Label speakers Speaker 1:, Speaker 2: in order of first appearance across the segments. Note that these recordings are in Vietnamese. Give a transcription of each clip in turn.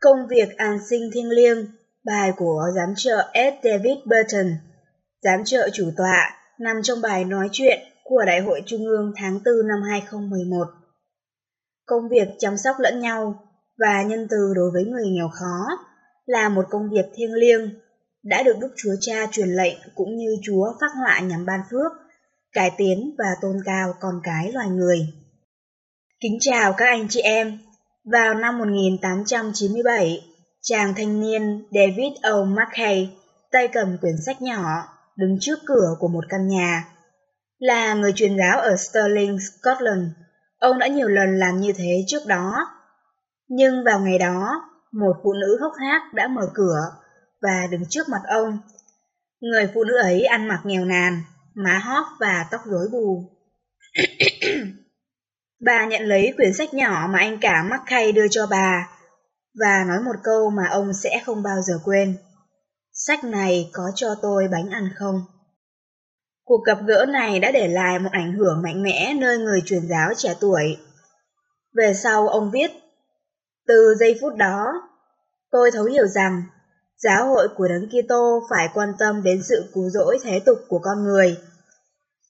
Speaker 1: Công việc an sinh thiêng liêng, bài của giám trợ S. David Burton. Giám trợ chủ tọa nằm trong bài nói chuyện của Đại hội Trung ương tháng 4 năm 2011. Công việc chăm sóc lẫn nhau và nhân từ đối với người nghèo khó là một công việc thiêng liêng đã được Đức Chúa Cha truyền lệnh cũng như Chúa phát họa nhằm ban phước, cải tiến và tôn cao con cái loài người. Kính chào các anh chị em, vào năm 1897, chàng thanh niên David O. Mackay tay cầm quyển sách nhỏ đứng trước cửa của một căn nhà. Là người truyền giáo ở Stirling, Scotland, ông đã nhiều lần làm như thế trước đó. Nhưng vào ngày đó, một phụ nữ hốc hác đã mở cửa và đứng trước mặt ông. Người phụ nữ ấy ăn mặc nghèo nàn, má hóp và tóc rối bù. Bà nhận lấy quyển sách nhỏ mà anh cả Mackay đưa cho bà và nói một câu mà ông sẽ không bao giờ quên. Sách này có cho tôi bánh ăn không? Cuộc gặp gỡ này đã để lại một ảnh hưởng mạnh mẽ nơi người truyền giáo trẻ tuổi. Về sau ông viết, từ giây phút đó, tôi thấu hiểu rằng giáo hội của Đấng Kitô phải quan tâm đến sự cứu rỗi thế tục của con người.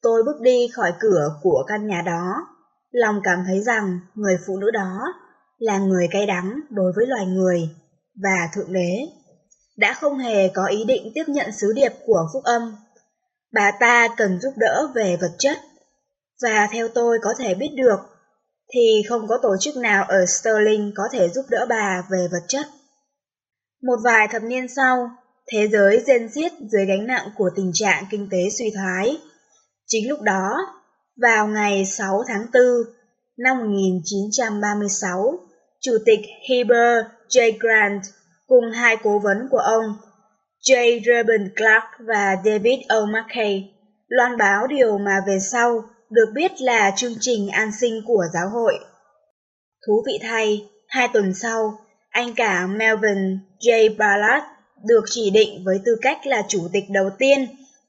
Speaker 1: Tôi bước đi khỏi cửa của căn nhà đó lòng cảm thấy rằng người phụ nữ đó là người cay đắng đối với loài người và Thượng Đế, đã không hề có ý định tiếp nhận sứ điệp của phúc âm. Bà ta cần giúp đỡ về vật chất, và theo tôi có thể biết được, thì không có tổ chức nào ở Sterling có thể giúp đỡ bà về vật chất. Một vài thập niên sau, thế giới rên xiết dưới gánh nặng của tình trạng kinh tế suy thoái. Chính lúc đó, vào ngày 6 tháng 4 năm 1936, Chủ tịch Heber J. Grant cùng hai cố vấn của ông, J. Reuben Clark và David O. McKay, loan báo điều mà về sau được biết là chương trình an sinh của giáo hội. Thú vị thay, hai tuần sau, anh cả Melvin J. Ballard được chỉ định với tư cách là chủ tịch đầu tiên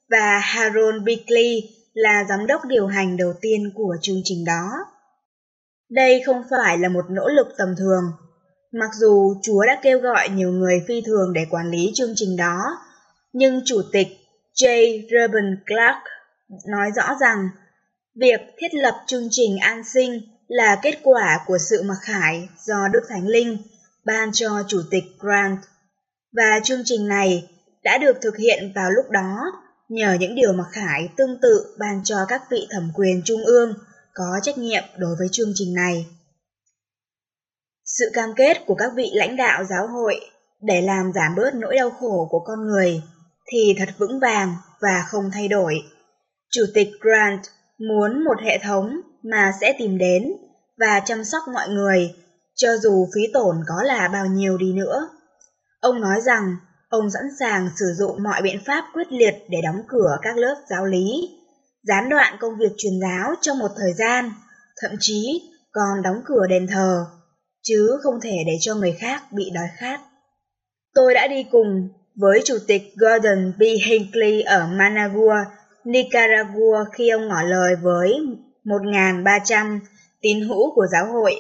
Speaker 1: và Harold Bickley là giám đốc điều hành đầu tiên của chương trình đó. Đây không phải là một nỗ lực tầm thường. Mặc dù Chúa đã kêu gọi nhiều người phi thường để quản lý chương trình đó, nhưng Chủ tịch J. Reuben Clark nói rõ rằng việc thiết lập chương trình an sinh là kết quả của sự mặc khải do Đức Thánh Linh ban cho Chủ tịch Grant. Và chương trình này đã được thực hiện vào lúc đó nhờ những điều mặc khải tương tự ban cho các vị thẩm quyền trung ương có trách nhiệm đối với chương trình này. Sự cam kết của các vị lãnh đạo giáo hội để làm giảm bớt nỗi đau khổ của con người thì thật vững vàng và không thay đổi. Chủ tịch Grant muốn một hệ thống mà sẽ tìm đến và chăm sóc mọi người, cho dù phí tổn có là bao nhiêu đi nữa. Ông nói rằng ông sẵn sàng sử dụng mọi biện pháp quyết liệt để đóng cửa các lớp giáo lý, gián đoạn công việc truyền giáo trong một thời gian, thậm chí còn đóng cửa đền thờ, chứ không thể để cho người khác bị đói khát. Tôi đã đi cùng với Chủ tịch Gordon B. Hinckley ở Managua, Nicaragua khi ông ngỏ lời với 1.300 tín hữu của giáo hội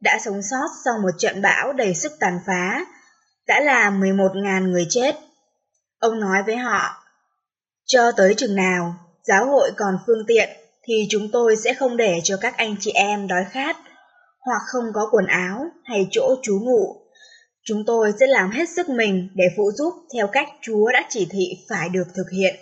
Speaker 1: đã sống sót sau một trận bão đầy sức tàn phá đã là 11.000 người chết. Ông nói với họ, cho tới chừng nào giáo hội còn phương tiện thì chúng tôi sẽ không để cho các anh chị em đói khát hoặc không có quần áo hay chỗ trú ngụ. Chúng tôi sẽ làm hết sức mình để phụ giúp theo cách Chúa đã chỉ thị phải được thực hiện.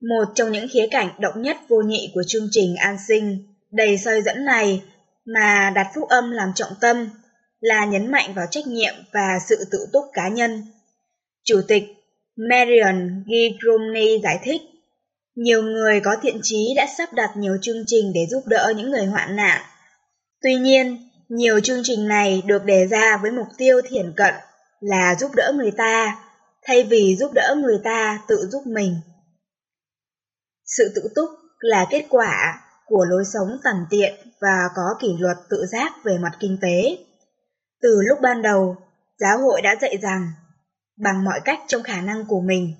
Speaker 1: Một trong những khía cạnh động nhất vô nhị của chương trình an sinh đầy soi dẫn này mà đặt phúc âm làm trọng tâm là nhấn mạnh vào trách nhiệm và sự tự túc cá nhân. Chủ tịch Marion Gibromney giải thích, nhiều người có thiện chí đã sắp đặt nhiều chương trình để giúp đỡ những người hoạn nạn Tuy nhiên, nhiều chương trình này được đề ra với mục tiêu thiển cận là giúp đỡ người ta, thay vì giúp đỡ người ta tự giúp mình. Sự tự túc là kết quả của lối sống tầm tiện và có kỷ luật tự giác về mặt kinh tế. Từ lúc ban đầu, giáo hội đã dạy rằng, bằng mọi cách trong khả năng của mình,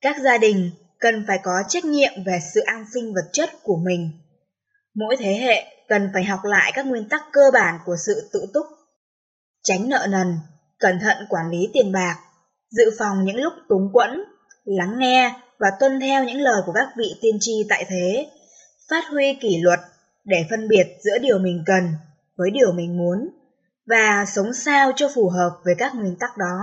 Speaker 1: các gia đình cần phải có trách nhiệm về sự an sinh vật chất của mình. Mỗi thế hệ cần phải học lại các nguyên tắc cơ bản của sự tự túc. Tránh nợ nần, cẩn thận quản lý tiền bạc, dự phòng những lúc túng quẫn, lắng nghe và tuân theo những lời của các vị tiên tri tại thế, phát huy kỷ luật để phân biệt giữa điều mình cần với điều mình muốn và sống sao cho phù hợp với các nguyên tắc đó.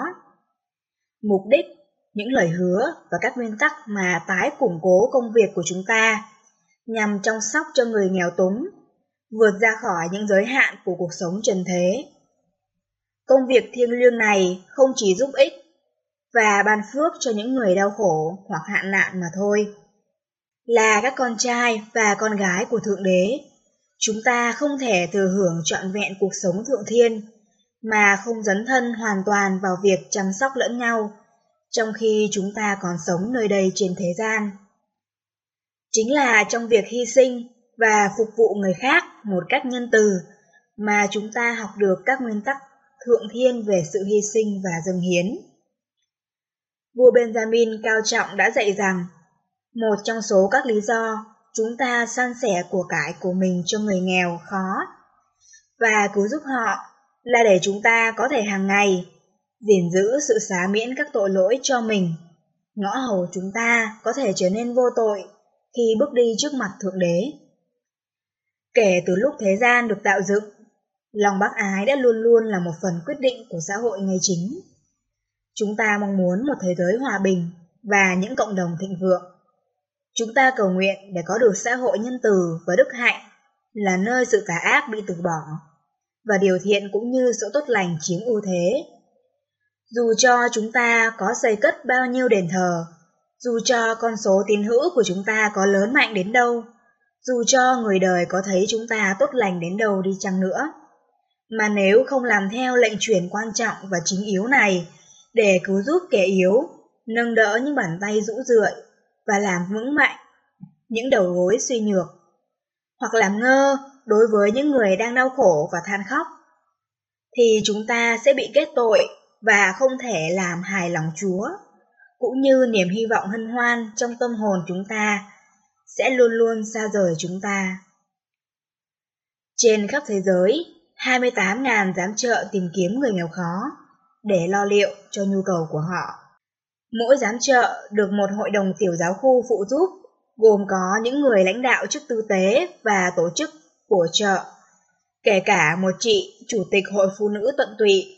Speaker 1: Mục đích, những lời hứa và các nguyên tắc mà tái củng cố công việc của chúng ta nhằm chăm sóc cho người nghèo túng, vượt ra khỏi những giới hạn của cuộc sống trần thế. Công việc thiêng liêng này không chỉ giúp ích và ban phước cho những người đau khổ hoặc hạn nạn mà thôi. Là các con trai và con gái của Thượng Đế, chúng ta không thể thừa hưởng trọn vẹn cuộc sống thượng thiên mà không dấn thân hoàn toàn vào việc chăm sóc lẫn nhau, trong khi chúng ta còn sống nơi đây trên thế gian. Chính là trong việc hy sinh và phục vụ người khác một cách nhân từ mà chúng ta học được các nguyên tắc thượng thiên về sự hy sinh và dâng hiến. Vua Benjamin cao trọng đã dạy rằng, một trong số các lý do chúng ta san sẻ của cải của mình cho người nghèo khó và cứu giúp họ là để chúng ta có thể hàng ngày gìn giữ sự xá miễn các tội lỗi cho mình, ngõ hầu chúng ta có thể trở nên vô tội khi bước đi trước mặt Thượng Đế. Kể từ lúc thế gian được tạo dựng, lòng bác ái đã luôn luôn là một phần quyết định của xã hội ngày chính. Chúng ta mong muốn một thế giới hòa bình và những cộng đồng thịnh vượng. Chúng ta cầu nguyện để có được xã hội nhân từ và đức hạnh là nơi sự tà ác bị từ bỏ và điều thiện cũng như sự tốt lành chiếm ưu thế. Dù cho chúng ta có xây cất bao nhiêu đền thờ, dù cho con số tín hữu của chúng ta có lớn mạnh đến đâu, dù cho người đời có thấy chúng ta tốt lành đến đâu đi chăng nữa. Mà nếu không làm theo lệnh truyền quan trọng và chính yếu này để cứu giúp kẻ yếu, nâng đỡ những bàn tay rũ rượi và làm vững mạnh những đầu gối suy nhược, hoặc làm ngơ đối với những người đang đau khổ và than khóc, thì chúng ta sẽ bị kết tội và không thể làm hài lòng Chúa, cũng như niềm hy vọng hân hoan trong tâm hồn chúng ta sẽ luôn luôn xa rời chúng ta. Trên khắp thế giới, 28.000 giám trợ tìm kiếm người nghèo khó để lo liệu cho nhu cầu của họ. Mỗi giám trợ được một hội đồng tiểu giáo khu phụ giúp, gồm có những người lãnh đạo chức tư tế và tổ chức của chợ, kể cả một chị chủ tịch hội phụ nữ tận tụy.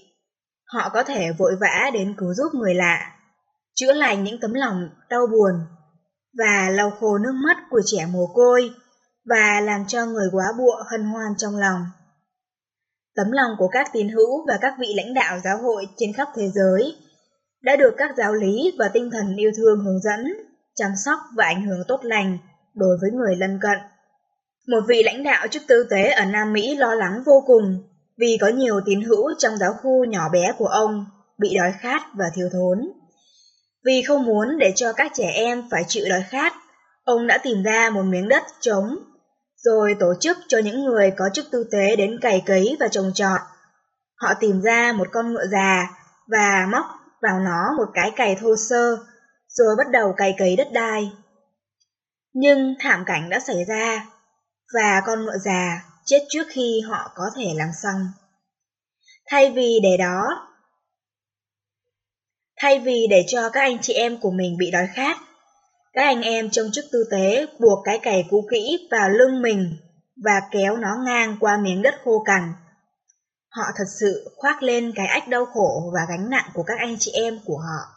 Speaker 1: Họ có thể vội vã đến cứu giúp người lạ, chữa lành những tấm lòng đau buồn và lau khô nước mắt của trẻ mồ côi và làm cho người quá bụa hân hoan trong lòng. Tấm lòng của các tín hữu và các vị lãnh đạo giáo hội trên khắp thế giới đã được các giáo lý và tinh thần yêu thương hướng dẫn, chăm sóc và ảnh hưởng tốt lành đối với người lân cận. Một vị lãnh đạo chức tư tế ở Nam Mỹ lo lắng vô cùng vì có nhiều tín hữu trong giáo khu nhỏ bé của ông bị đói khát và thiếu thốn. Vì không muốn để cho các trẻ em phải chịu đói khát, ông đã tìm ra một miếng đất trống, rồi tổ chức cho những người có chức tư tế đến cày cấy và trồng trọt. Họ tìm ra một con ngựa già và móc vào nó một cái cày thô sơ, rồi bắt đầu cày cấy đất đai. Nhưng thảm cảnh đã xảy ra, và con ngựa già chết trước khi họ có thể làm xong. Thay vì để đó, thay vì để cho các anh chị em của mình bị đói khát, các anh em trong chức tư tế buộc cái cày cũ kỹ vào lưng mình và kéo nó ngang qua miếng đất khô cằn. Họ thật sự khoác lên cái ách đau khổ và gánh nặng của các anh chị em của họ.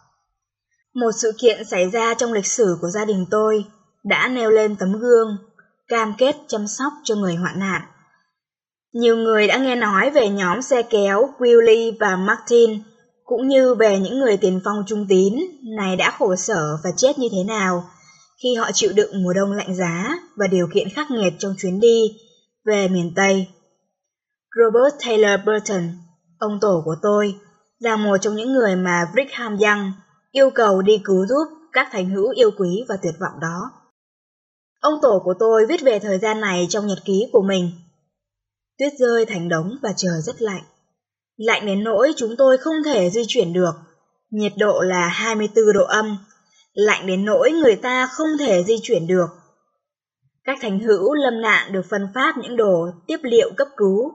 Speaker 1: Một sự kiện xảy ra trong lịch sử của gia đình tôi đã nêu lên tấm gương, cam kết chăm sóc cho người hoạn nạn. Nhiều người đã nghe nói về nhóm xe kéo Willie và Martin, cũng như về những người tiền phong trung tín này đã khổ sở và chết như thế nào khi họ chịu đựng mùa đông lạnh giá và điều kiện khắc nghiệt trong chuyến đi về miền Tây. Robert Taylor Burton, ông tổ của tôi, là một trong những người mà Brigham Young yêu cầu đi cứu giúp các thành hữu yêu quý và tuyệt vọng đó. Ông tổ của tôi viết về thời gian này trong nhật ký của mình. Tuyết rơi thành đống và trời rất lạnh. Lạnh đến nỗi chúng tôi không thể di chuyển được. Nhiệt độ là 24 độ âm. Lạnh đến nỗi người ta không thể di chuyển được. Các thành hữu lâm nạn được phân phát những đồ tiếp liệu cấp cứu.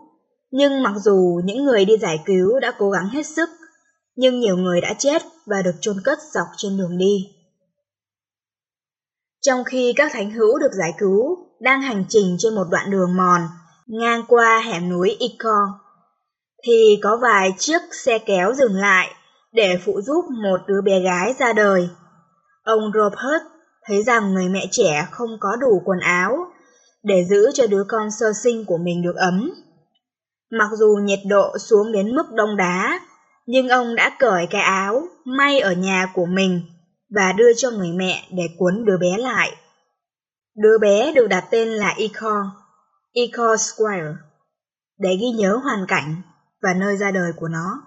Speaker 1: Nhưng mặc dù những người đi giải cứu đã cố gắng hết sức, nhưng nhiều người đã chết và được chôn cất dọc trên đường đi. Trong khi các thánh hữu được giải cứu đang hành trình trên một đoạn đường mòn ngang qua hẻm núi Ico, thì có vài chiếc xe kéo dừng lại để phụ giúp một đứa bé gái ra đời. Ông Robert thấy rằng người mẹ trẻ không có đủ quần áo để giữ cho đứa con sơ sinh của mình được ấm. Mặc dù nhiệt độ xuống đến mức đông đá, nhưng ông đã cởi cái áo may ở nhà của mình và đưa cho người mẹ để cuốn đứa bé lại. Đứa bé được đặt tên là Ecor, Ecor Squire, để ghi nhớ hoàn cảnh và nơi ra đời của nó.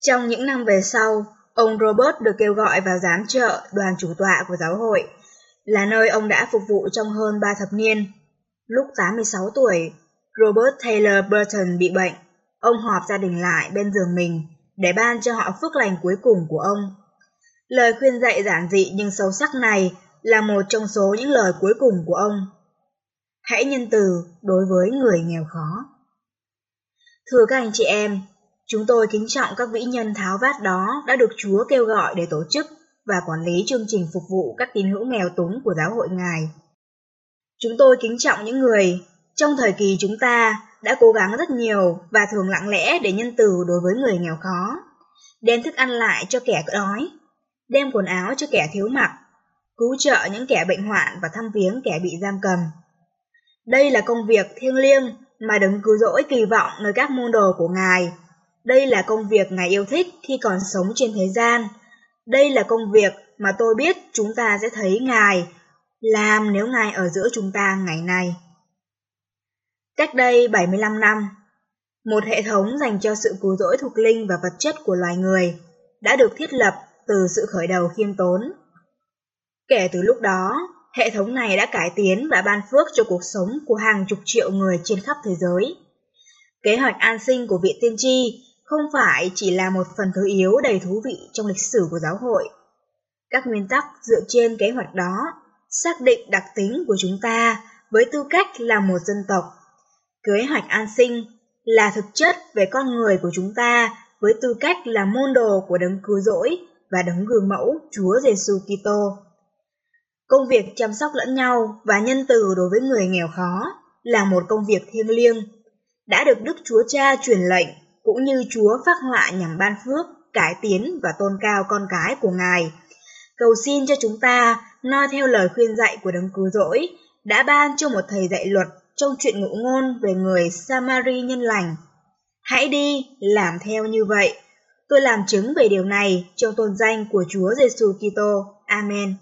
Speaker 1: Trong những năm về sau, ông Robert được kêu gọi vào giám trợ đoàn chủ tọa của giáo hội, là nơi ông đã phục vụ trong hơn ba thập niên. Lúc 86 tuổi, Robert Taylor Burton bị bệnh. Ông họp gia đình lại bên giường mình để ban cho họ phước lành cuối cùng của ông. Lời khuyên dạy giản dị nhưng sâu sắc này là một trong số những lời cuối cùng của ông. Hãy nhân từ đối với người nghèo khó. Thưa các anh chị em, chúng tôi kính trọng các vĩ nhân tháo vát đó đã được Chúa kêu gọi để tổ chức và quản lý chương trình phục vụ các tín hữu nghèo túng của giáo hội Ngài. Chúng tôi kính trọng những người trong thời kỳ chúng ta đã cố gắng rất nhiều và thường lặng lẽ để nhân từ đối với người nghèo khó, đem thức ăn lại cho kẻ đói, đem quần áo cho kẻ thiếu mặc, cứu trợ những kẻ bệnh hoạn và thăm viếng kẻ bị giam cầm. Đây là công việc thiêng liêng mà đấng cứu rỗi kỳ vọng nơi các môn đồ của Ngài. Đây là công việc Ngài yêu thích khi còn sống trên thế gian. Đây là công việc mà tôi biết chúng ta sẽ thấy Ngài làm nếu Ngài ở giữa chúng ta ngày nay. Cách đây 75 năm, một hệ thống dành cho sự cứu rỗi thuộc linh và vật chất của loài người đã được thiết lập từ sự khởi đầu khiêm tốn. Kể từ lúc đó, hệ thống này đã cải tiến và ban phước cho cuộc sống của hàng chục triệu người trên khắp thế giới. Kế hoạch an sinh của vị tiên tri không phải chỉ là một phần thứ yếu đầy thú vị trong lịch sử của giáo hội. Các nguyên tắc dựa trên kế hoạch đó xác định đặc tính của chúng ta với tư cách là một dân tộc. Kế hoạch an sinh là thực chất về con người của chúng ta với tư cách là môn đồ của đấng cứu rỗi và đấng gương mẫu Chúa Giêsu Kitô. Công việc chăm sóc lẫn nhau và nhân từ đối với người nghèo khó là một công việc thiêng liêng, đã được Đức Chúa Cha truyền lệnh cũng như Chúa phát họa nhằm ban phước, cải tiến và tôn cao con cái của Ngài. Cầu xin cho chúng ta noi theo lời khuyên dạy của đấng cứu rỗi đã ban cho một thầy dạy luật trong chuyện ngụ ngôn về người Samari nhân lành. Hãy đi, làm theo như vậy. Tôi làm chứng về điều này trong tôn danh của Chúa Giêsu Kitô. Amen.